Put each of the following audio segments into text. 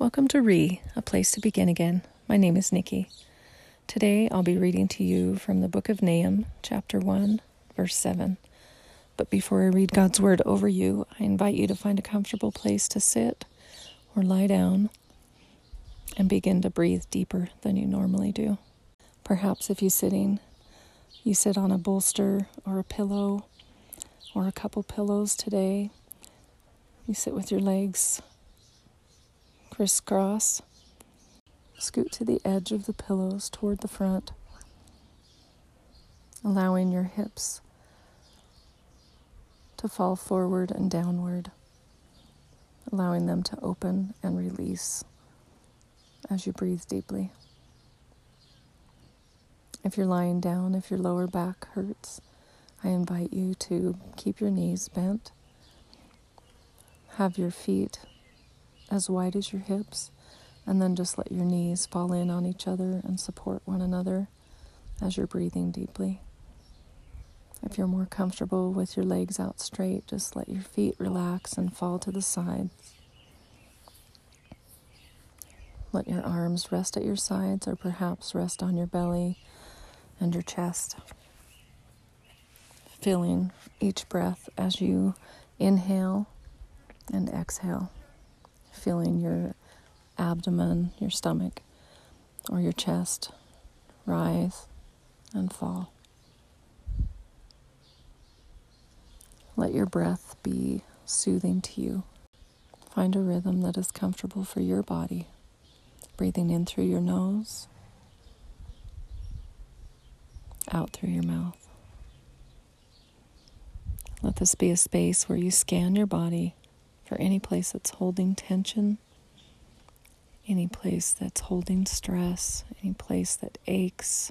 Welcome to Re, a place to begin again. My name is Nikki. Today I'll be reading to you from the book of Nahum, chapter 1, verse 7. But before I read God's word over you, I invite you to find a comfortable place to sit or lie down and begin to breathe deeper than you normally do. Perhaps if you're sitting, you sit on a bolster or a pillow or a couple pillows today. You sit with your legs crisscross. Scoot to the edge of the pillows toward the front, allowing your hips to fall forward and downward, allowing them to open and release as you breathe deeply. If you're lying down, if your lower back hurts, I invite you to keep your knees bent. Have your feet as wide as your hips, and then just let your knees fall in on each other and support one another as you're breathing deeply. If you're more comfortable with your legs out straight, just let your feet relax and fall to the sides. Let your arms rest at your sides or perhaps rest on your belly and your chest. Feeling each breath as you inhale and exhale feeling your abdomen, your stomach, or your chest rise and fall. Let your breath be soothing to you. Find a rhythm that is comfortable for your body. Breathing in through your nose, out through your mouth. Let this be a space where you scan your body for any place that's holding tension, any place that's holding stress, any place that aches,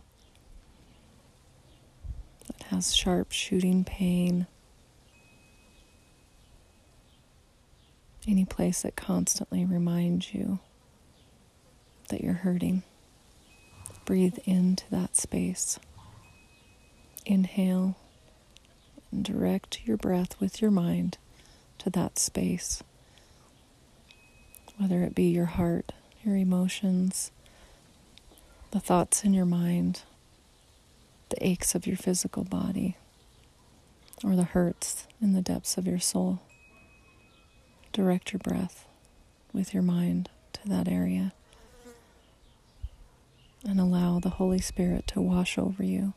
that has sharp shooting pain, any place that constantly reminds you that you're hurting. Breathe into that space. Inhale and direct your breath with your mind to that space, whether it be your heart, your emotions, the thoughts in your mind, the aches of your physical body, or the hurts in the depths of your soul. Direct your breath with your mind to that area and allow the Holy Spirit to wash over you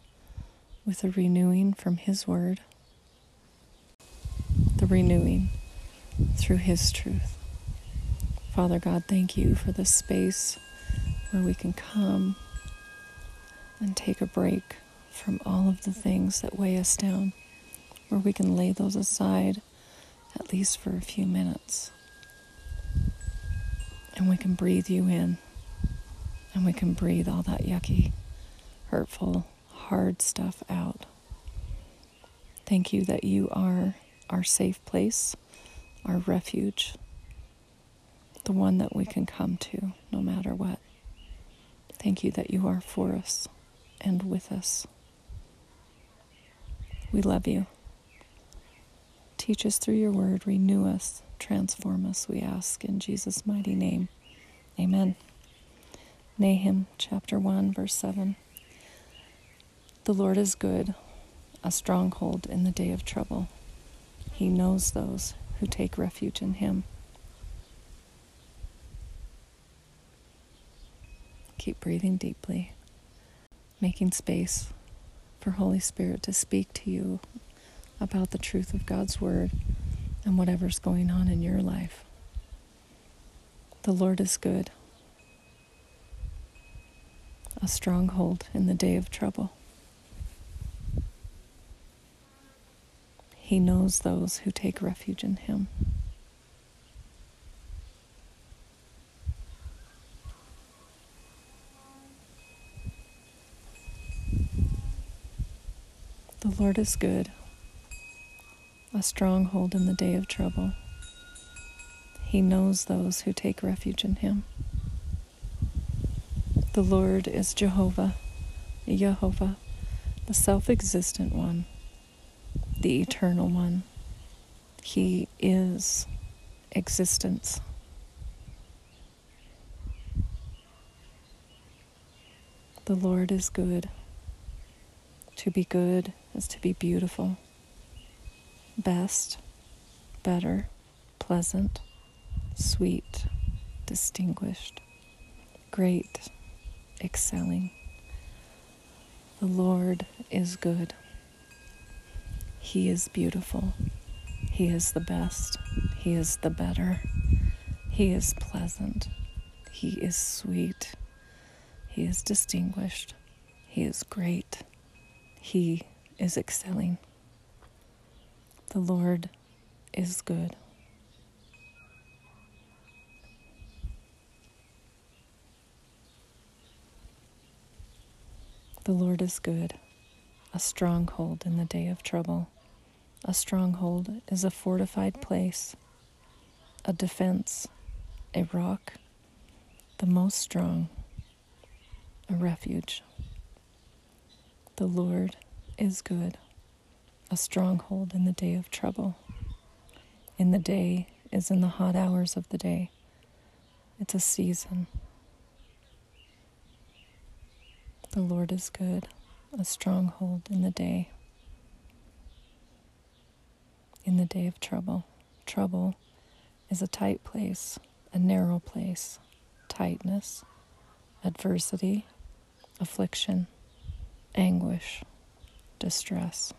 with a renewing from His Word the renewing through His truth. Father God, thank you for this space where we can come and take a break from all of the things that weigh us down, where we can lay those aside at least for a few minutes. And we can breathe you in, and we can breathe all that yucky, hurtful, hard stuff out. Thank you that you are our safe place, our refuge, the one that we can come to no matter what. Thank you that you are for us and with us. We love you. Teach us through your word, renew us, transform us, we ask in Jesus' mighty name. Amen. Nahum chapter 1, verse 7. The Lord is good, a stronghold in the day of trouble. He knows those who take refuge in Him. Keep breathing deeply, making space for Holy Spirit to speak to you about the truth of God's Word and whatever's going on in your life. The Lord is good, a stronghold in the day of trouble. He knows those who take refuge in Him. The Lord is good, a stronghold in the day of trouble. He knows those who take refuge in Him. The Lord is Jehovah, Jehovah, the self existent one the Eternal One. He is existence. The Lord is good. To be good is to be beautiful, best, better, pleasant, sweet, distinguished, great, excelling. The Lord is good. He is beautiful. He is the best. He is the better. He is pleasant. He is sweet. He is distinguished. He is great. He is excelling. The Lord is good. The Lord is good, a stronghold in the day of trouble. A stronghold is a fortified place, a defense, a rock, the most strong, a refuge. The Lord is good, a stronghold in the day of trouble. In the day is in the hot hours of the day. It's a season. The Lord is good, a stronghold in the day. In the day of trouble. Trouble is a tight place, a narrow place, tightness, adversity, affliction, anguish, distress.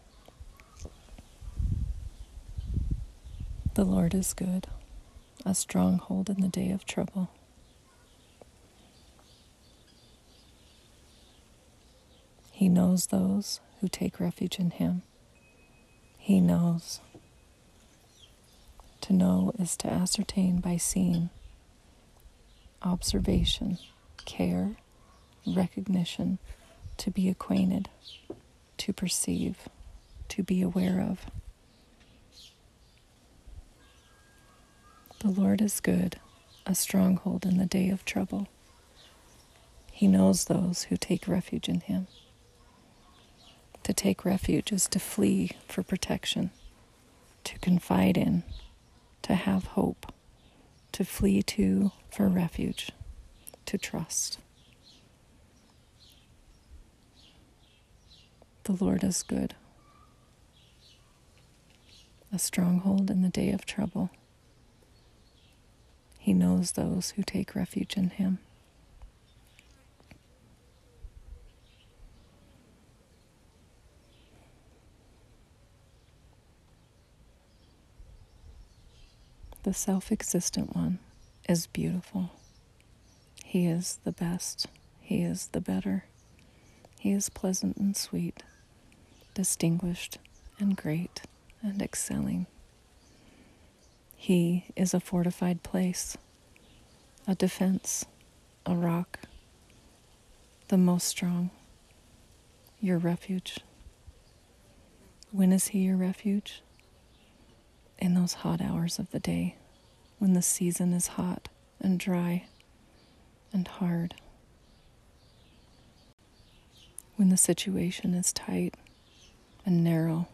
The Lord is good, a stronghold in the day of trouble. He knows those who take refuge in Him. He knows. To know is to ascertain by seeing, observation, care, recognition, to be acquainted, to perceive, to be aware of. The Lord is good, a stronghold in the day of trouble. He knows those who take refuge in Him. To take refuge is to flee for protection, to confide in, to have hope, to flee to for refuge, to trust. The Lord is good, a stronghold in the day of trouble. He knows those who take refuge in Him. The self existent one is beautiful. He is the best. He is the better. He is pleasant and sweet, distinguished and great and excelling. He is a fortified place, a defense, a rock, the most strong, your refuge. When is He your refuge? In those hot hours of the day when the season is hot and dry and hard, when the situation is tight and narrow,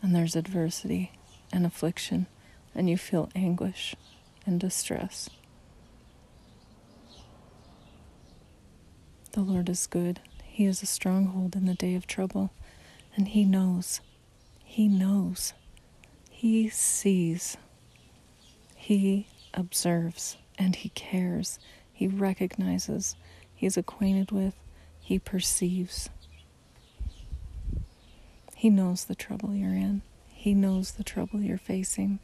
and there's adversity and affliction, and you feel anguish and distress. The Lord is good. He is a stronghold in the day of trouble, and He knows. He knows he sees, he observes, and he cares. He recognizes, he's acquainted with, he perceives. He knows the trouble you're in, he knows the trouble you're facing.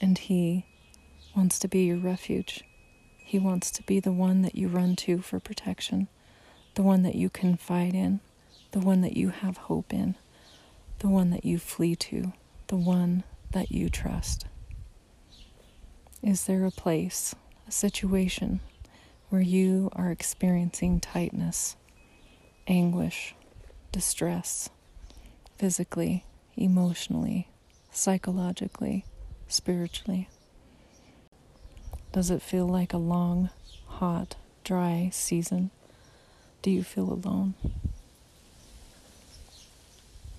And he wants to be your refuge. He wants to be the one that you run to for protection the one that you confide in, the one that you have hope in, the one that you flee to, the one that you trust? Is there a place, a situation, where you are experiencing tightness, anguish, distress, physically, emotionally, psychologically, spiritually? Does it feel like a long, hot, dry season? Do you feel alone?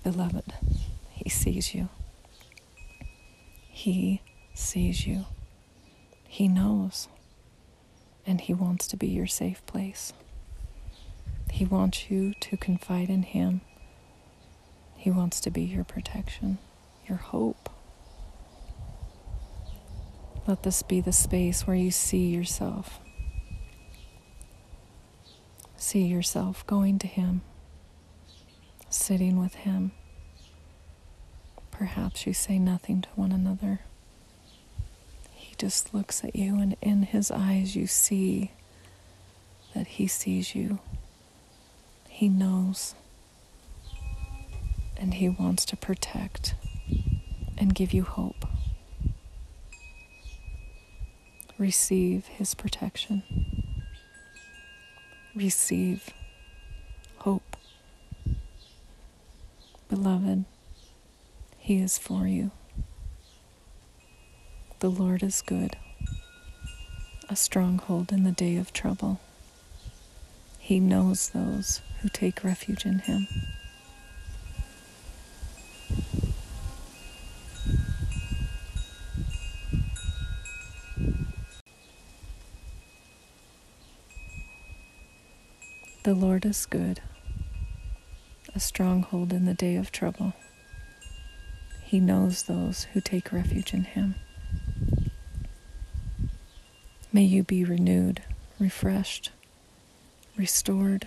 Beloved, He sees you. He sees you. He knows, and He wants to be your safe place. He wants you to confide in Him. He wants to be your protection, your hope. Let this be the space where you see yourself. See yourself going to Him, sitting with Him. Perhaps you say nothing to one another. He just looks at you, and in His eyes, you see that He sees you. He knows. And He wants to protect and give you hope. Receive His protection. Receive hope. Beloved, He is for you. The Lord is good, a stronghold in the day of trouble. He knows those who take refuge in Him. The Lord is good, a stronghold in the day of trouble. He knows those who take refuge in him. May you be renewed, refreshed, restored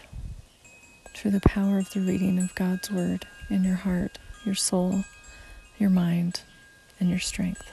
through the power of the reading of God's Word in your heart, your soul, your mind, and your strength.